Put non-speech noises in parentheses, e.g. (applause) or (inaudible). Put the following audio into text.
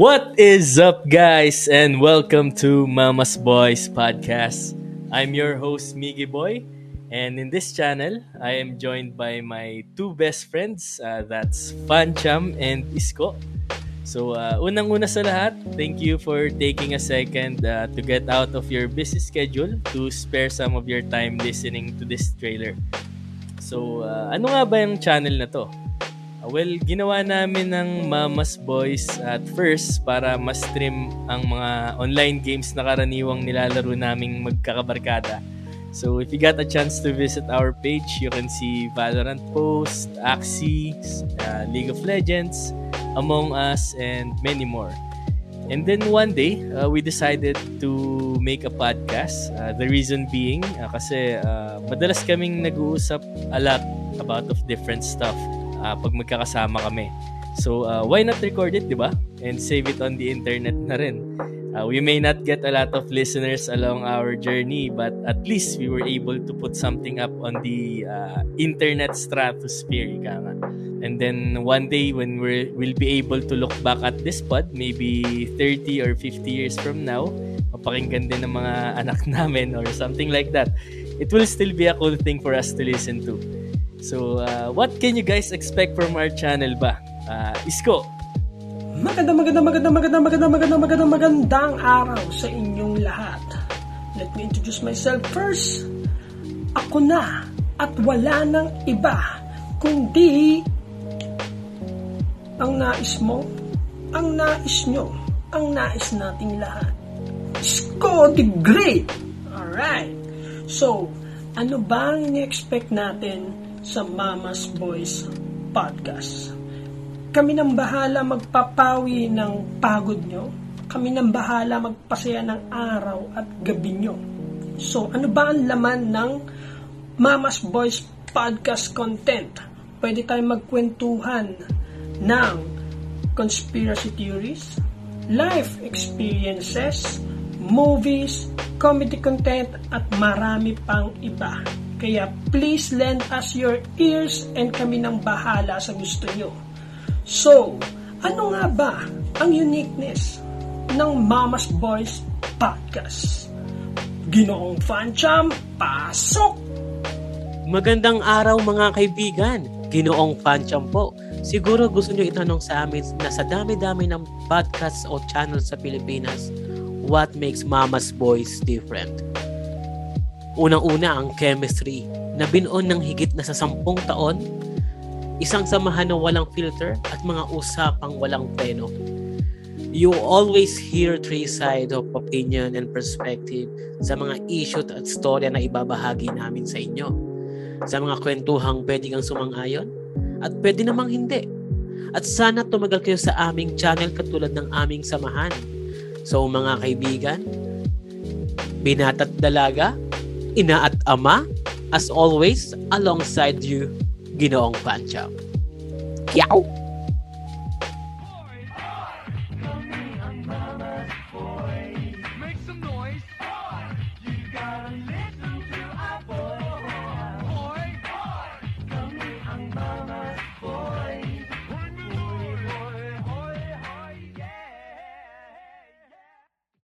What is up, guys, and welcome to Mama's Boys podcast. I'm your host, Miggy Boy, and in this channel, I am joined by my two best friends. Uh, that's Fancham and Isko. So, uh, unang-una sa lahat, thank you for taking a second uh, to get out of your busy schedule to spare some of your time listening to this trailer. So, uh, ano nga ba yung channel na to? Well, ginawa namin ng Mama's Boys at first para ma-stream ang mga online games na karaniwang nilalaro naming magkakabarkada. So if you got a chance to visit our page, you can see Valorant Post, Axie, uh, League of Legends, Among Us, and many more. And then one day, uh, we decided to make a podcast. Uh, the reason being, uh, kasi uh, madalas kaming nag-uusap a lot about of different stuff uh, pag magkakasama kami. So, uh, why not record it, di ba? And save it on the internet na rin. Uh, we may not get a lot of listeners along our journey, but at least we were able to put something up on the uh, internet stratosphere, ika. And then one day when we will be able to look back at this pod, maybe 30 or 50 years from now, mapakinggan din ng mga anak (laughs) namin or something like that. It will still be a cool thing for us to listen to. So, uh, what can you guys expect from our channel ba? Uh, Isko. Magandang, magandang, magandang, magandang, magandang, magandang, magandang, magandang araw sa inyong lahat. Let me introduce myself first. Ako na at wala nang iba kundi ang nais mo, ang nais nyo, ang nais nating lahat. Isko the Great! Alright. So, ano ba ang ini-expect natin sa Mama's Boys Podcast. Kami nang bahala magpapawi ng pagod nyo. Kami nang bahala magpasaya ng araw at gabi nyo. So, ano ba ang laman ng Mama's Boys Podcast content? Pwede tayong magkwentuhan ng conspiracy theories, life experiences, movies, comedy content, at marami pang iba. Kaya please lend us your ears and kami nang bahala sa gusto nyo. So, ano nga ba ang uniqueness ng Mama's Boys Podcast? Ginoong Fancham, pasok! Magandang araw mga kaibigan. Ginoong Fancham po. Siguro gusto nyo itanong sa amin na sa dami-dami ng podcasts o channels sa Pilipinas, what makes Mama's Boys different? Unang-una ang chemistry na binuon ng higit na sa sampung taon, isang samahan na walang filter at mga usapang walang preno. You always hear three sides of opinion and perspective sa mga issue at storya na ibabahagi namin sa inyo. Sa mga kwentuhang pwede kang sumang-ayon at pwede namang hindi. At sana tumagal kayo sa aming channel katulad ng aming samahan. So mga kaibigan, binata't dalaga, ina at ama, as always, alongside you, Ginoong Pancho. Kiyaw!